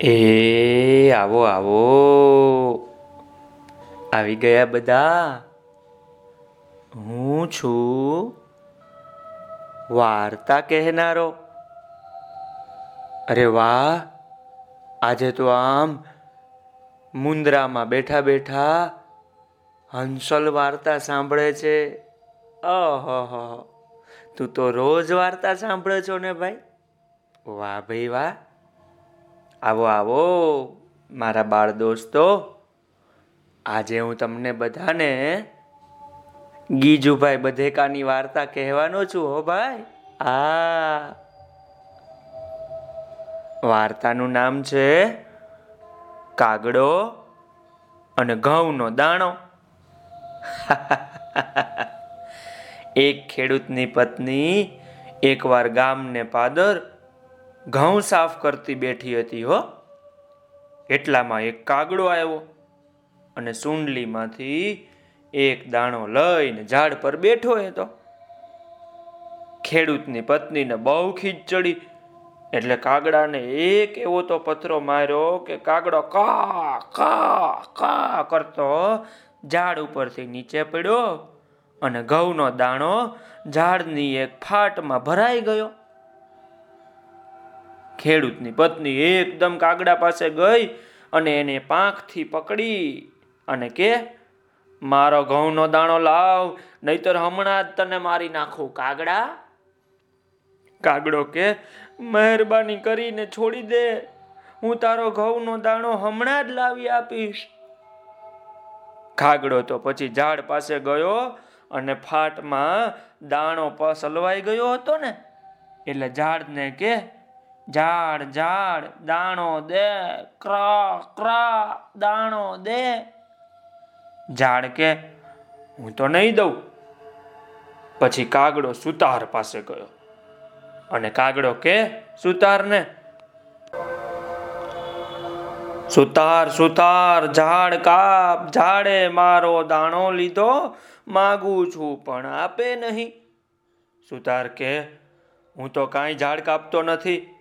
એ, આવો આવો. આવી ગયા બધા. હું છું વાર્તા કહેનારો. અરે વાહ, આજે તો આમ મુંદ્રામાં બેઠા બેઠા હંસલ વાર્તા સાંભળે છે. અહ તું તો રોજ વાર્તા સાંભળે છો ને ભાઈ? વાહ ભાઈ, વાહ. આવો આવો, મારા બાળ દોસ્તો. આજે હું તમને બધાને ગીજુભાઈ બધેકાની વાર્તા કહેવાનો છું, હો ભાઈ. આ વાર્તાનું નામ છે કાગડો અને ઘઉંનો દાણો. એક ખેડૂતની પત્ની, એકવાર ગામને પાદર ઘઉં સાફ કરતી બેઠી હતી હો. એટલામાં એક કાગડો આવ્યો અને સુંડલીમાંથી એક દાણો લઈને ઝાડ પર બેઠો હતો. ખેડૂતની પત્નીને બહુ ખીચ ચડી એટલે કાગડાને એક એવો તો પથરો માર્યો કે કાગડો કા કા કા કરતો ઝાડ ઉપરથી નીચે પડ્યો અને ઘઉંનો દાણો ઝાડની એક ફાટમાં ભરાઈ ગયો. ખેડૂતની પત્ની એકદમ કાગડા પાસે ગઈ અને એને પાંખથી પકડી અને કે, મારો ઘઉંનો દાણો લાવ, નહીતર હમણાં જ તને મારી નાખું કાગડા. કાગડો કે, મહેરબાની કરીને છોડી દે, હું તારો ઘઉંનો દાણો હમણાં જ લાવી આપીશ. કાગડો તો પછી ઝાડ પાસે ગયો અને ફાટમાં દાણો પસલવાઈ ગયો હતો ને, એટલે ઝાડને કે ઝાડ ઝાડ, દાણો દે, ક્રા ક્રા, દાણો દે. ઝાડ કે, હું તો નહીં દઉં. પછી કાગડો સુતાર પાસે ગયો. અને કાગડો કે, સુતારને. સુતાર સુતાર, ઝાડ કાપ, ઝાડે મારો દાણો લીધો. માગું છું પણ આપે નહીં. સુતાર કે, હું તો કાંઈ ઝાડ કાપતો નથી.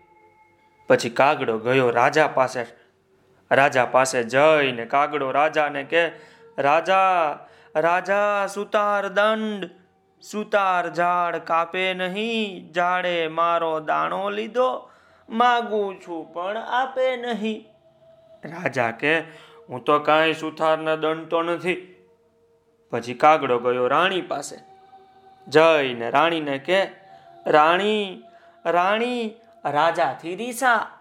પછી કાગડો ગયો રાજા પાસે. રાજા પાસે જઈને કાગડો રાજાને કે, રાજા રાજા, સુતાર દંડ. સુતાર ઝાડ કાપે નહીં, ઝાડે મારો દાણો લીધો. માગું છું પણ આપે નહીં. રાજા કે, હું તો કાંઈ સુથારના દંડ તો નથી. પછી કાગડો ગયો રાણી પાસે. જઈને રાણીને કે, રાણી રાણી રાજાથી રીસા.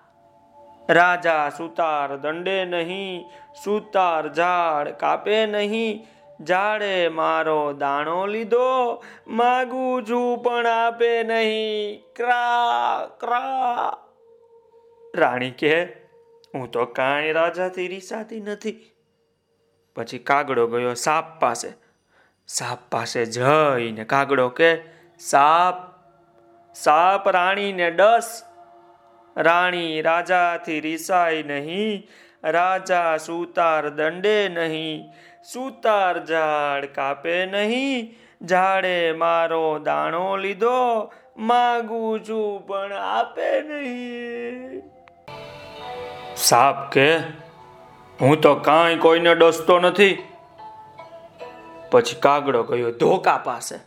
રાજા સુતાર દંડે નહીં, સુતાર ઝાડ કાપે નહીં, ઝાડે મારો દાણો લીધો, માગું છું પણ આપે નહીં. ક્રા ક્રા. રાણી કે હું તો કાંઈ રાજાથી રીસાતી નથી. પછી કાગડો ગયો સાપ પાસે. સાપ પાસે જઈને કાગડો કે સાપ સાપ રાણીને ડસ. રાણી રાજાથી રીસાય નહીં, રાજા સુતાર દંડે નહીં, સુતાર ઝાડ કાપે નહીં, ઝાડે મારો દાણો લીધો, માગું છું પણ આપે નહીં. સાપ કે, હું તો કાંઈ કોઈને ડસતો નથી. પછી કાગડો ગયો ધોકા પાસે.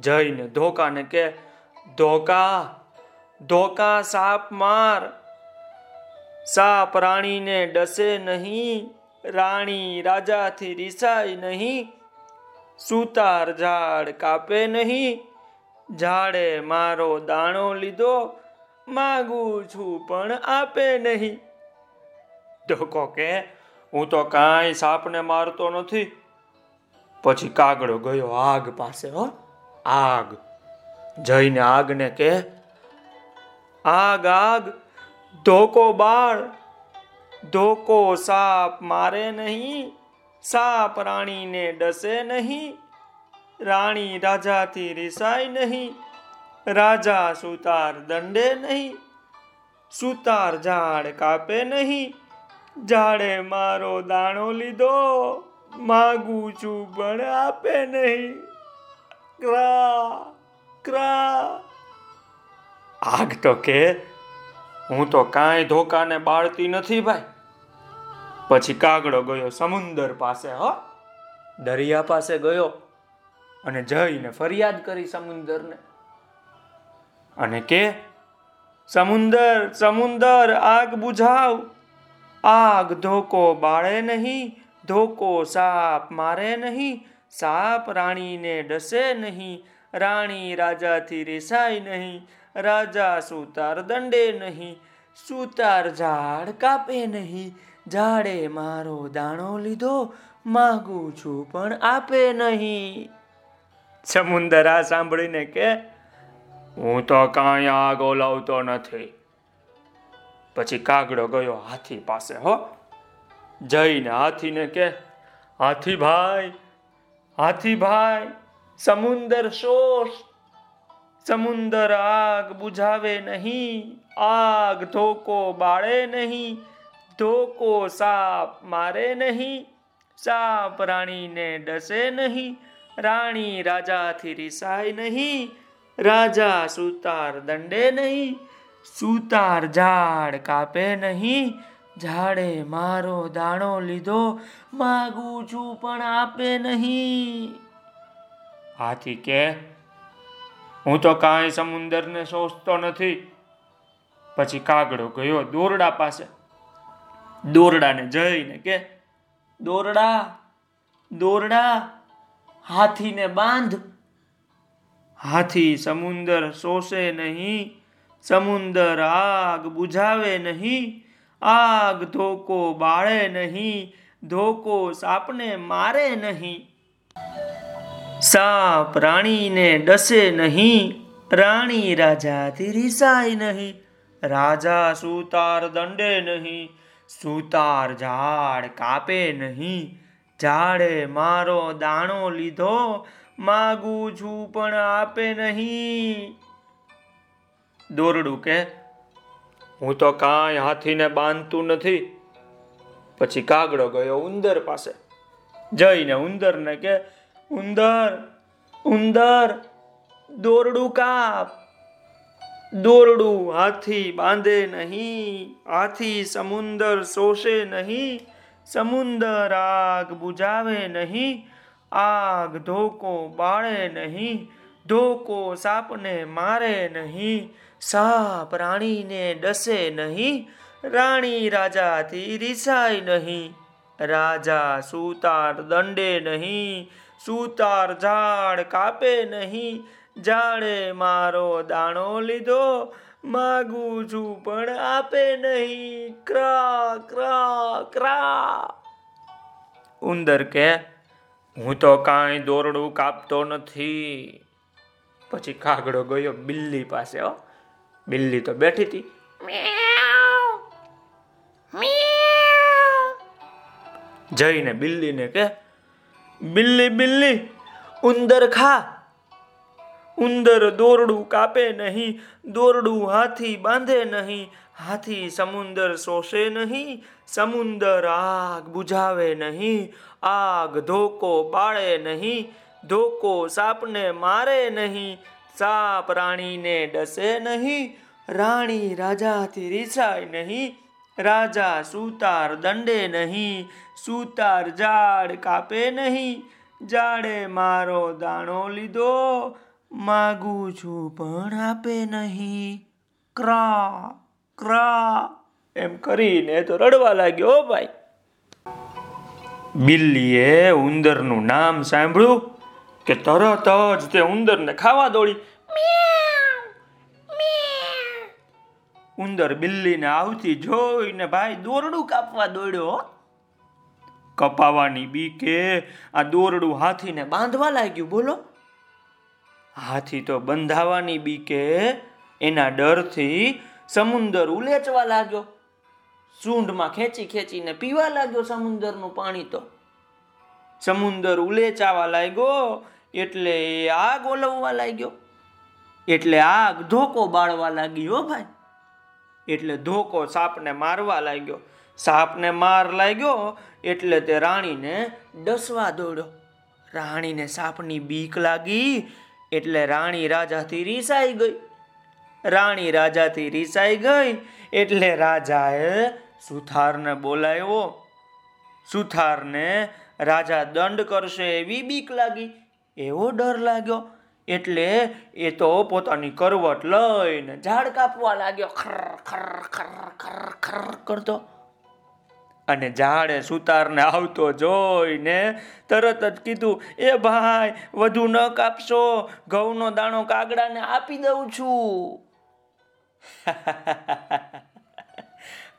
જઈને ધોકાને કે, ધોકા ધોકા સાપ માર. સાપ રાણીને ડસે નહીં, રાણી રાજાથી રીસાય નહીં. સુતાર ઝાડ કાપે નહીં, ઝાડે મારો દાણો લીધો, માગું છું પણ આપે નહીં. ધોકો કે, હું તો કાંઈ સાપને મારતો નથી. પછી કાગડો ગયો આગ પાસે હો, આગ. જઈને આગને કે આગ આગ, ધોકો બાળ, ધોકો સાપ મારે નહીં, સાપ રાણીને ડસે નહીં, રાણી રાજાથી રિસાય નહીં, રાજા સુતાર દંડે નહીં, સુતાર ઝાડ કાપે નહીં, ઝાડે મારો દાણો લીધો, માગું છું પણ આપે નહીં. ક્રા આગ તો કે. હું તો કાંઈ ધોકાને બાળતી નથી ભાઈ. પછી કાગડો ગયો સમુંદર પાસે, હો. દરિયા પાસે ગયો અને જઈને ફરિયાદ કરી સમુંદરને. અને કે, સમુંદર સમુંદર, આગ બુઝાવ. આગ ધોકો બાળે નહીં, ધોકો સાપ મારે નહીં, સાપ રાણીને ડસે નહીં, રાણી રાજાથી રેસાય નહીં રાજા સુતાર દંડે નહીં, સુતાર ઝાડ કાપે નહીં. ઝાડે મારો દાણો લીધો, માગું છું પણ આપે નહીં. સમુંદર આ સાંભળીને કે, હું તો કાંઈ આગ ઓલાવતો નથી. પછી કાગડો ગયો હાથી પાસે, હો. જઈને હાથીને કે હાથી ભાઈ હાથી ભાઈ સમુંદર શોષ. સમુંદર આગ બુઝાવે નહીં, આગ ધોકો બાળે નહીં, ધોકો સાપ મારે નહીં, સાપ રાણીને ડસે નહીં, રાણી રાજાથી રિસાય નહીં, રાજા સુતાર દંડે નહીં, સુતાર ઝાડ કાપે નહીં, ઝાડે મારો દાણો લીધો, માગું છું પણ આપે નહીં. હાથી કે હું તો કાંઈ સમુંદરને સોચતો નથી. પછી કાગડો ગયો દોરડા પાસે. દોરડાને જઈને કે, દોરડા દોરડા, હાથીને બાંધ. હાથી સમુંદર શોષે નહીં, સમુંદર આગ બુઝાવે નહીં, આગ ધોકો બાળે નહીં, ધોકો સાપને મારે નહીં. સાપ રાણીને ડસે નહીં, રાણી રાજાથી રિસાય નહીં, રાજા સુતાર દંડે નહીં, સુતાર ઝાડ કાપે નહીં, ઝાડે મારો દાણો લીધો, માગું છું પણ આપે નહીં. દોરડું કે, હું તો કાંઈ હાથીને બાંધતું નથી. પછી કાગડો ગયો ઉંદર પાસે. જઈને ઉંદરને કે ઉંદર ઉંદર, દોરડું કાપ. દોરડું હાથી બાંધે નહીં, હાથી સમુંદર શોષે નહીં, સમુંદર આગ બુજાવે નહીં, આગ ધોકો બાળે નહીં, ધોકો સાપને મારે નહીં, સાપ રાણીને ડસે નહીં, રાણી રાજાથી રિસાય નહીં, રાજા સુતાર દંડે નહીં સુતાર ઝાડ કાપે નહીં. ઝાડે મારો દાણો લીધો, માગું છું પણ આપે નહીં. ક્રા ક્રા ક્રા. ઉંદર કે હું તો કાંઈ દોરડું કાપતો નથી. પછી કાગડો ગયો બિલ્લી પાસે, હો. બિલ્લી તો બેઠી હતી. જઈને બિલ્લીને કે બિલ્લી બિલ્લી, ઉંદર ખા. ઉંદર દોરડું કાપે નહીં, દોરડું હાથી બાંધે નહીં, હાથી સમુંદર શોષે નહીં, સમુંદર આગ બુઝાવે નહીં, આગ ધોકો બાળે નહીં, ધોકો સાપને મારે નહીં, સાપ રાણીને ડસે નહીં, રાણી રાજાથી રીસાય નહીં રાજા સુતાર દંડે નહીં, સુતાર ઝાડ કાપે નહીં. ઝાડે મારો દાણો લીધો, માગું છું પણ આપે નહીં. ક્રા ક્રા. એમ કરીને તો રડવા લાગ્યો ભાઈ. બિલ્લીએ ઉંદરનું નામ સાંભળ્યું કે તરત જ તે ઉંદરને ખાવા દોડી. ઉંદર બિલ્લીને આવતી જોઈને ભાઈ દોરડું કાપવા દોડ્યો. કપાવાની બીકે આ દોરડું હાથીને બાંધવા લાગ્યું, બોલો. હાથી તો બંધાવાની બીકે એના ડરથી સમુંદર ઉલેચવા લાગ્યો. સૂંઢમાં ખેંચી ખેંચીને પીવા લાગ્યો સમુંદરનું પાણી તો. સમુંદર ઉલેચાવા લાગ્યો એટલે આગ ઓલવવા લાગ્યો. એટલે આગ ધોકો બાળવા લાગી હો ભાઈ. એટલે ધોકો સાપને મારવા લાગ્યો. સાપને માર લાગ્યો એટલે તે રાણીને ડસવા દોડ્યો. રાણીને સાપની બીક લાગી એટલે રાણી રાજાથી રીસાઈ ગઈ. રાણી રાજાથી રીસાઈ ગઈ એટલે રાજાએ સુથારને બોલાવ્યો. સુથારને રાજા દંડ કરશે એવી બીક લાગી. એવો ડર લાગ્યો. એટલે એ તો પોતાની કરવટ લઈને ઝાડ કાપવા લાગ્યો. ખર ખર ખર ખર ખર કરતો. અને ઝાડે સુતારને આવતો જોઈને તરત જ કીધું, એ ભાઈ, વધુ ન કાપશો. ઘઉંનો દાણો કાગડાને આપી દઉં છું.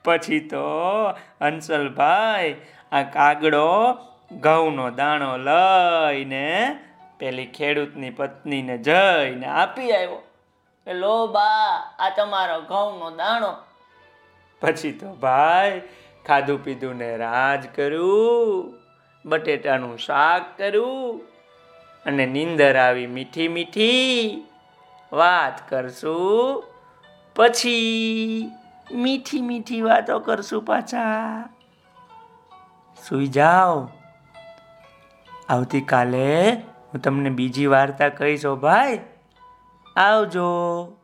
પછી તો હંસલભાઈ આ કાગડો ઘઉંનો દાણો લઈને પેલી ખેડૂતની પત્નીને જઈને આપી આવ્યો. કે લો બા, આ તમારો ઘઉંનો દાણો. પછી તો ભાઈ, ખાધું પીધું ને રાજ કર્યું, બટેટાનું શાક કર્યું, અને નીંદર આવી મીઠી મીઠી વાત કરશું. પછી મીઠી મીઠી વાતો કરશું પાછા. સુઈ જાઓ. આવતીકાલે હું તમને બીજી વાર્તા કહીશ ભાઈ. આવજો.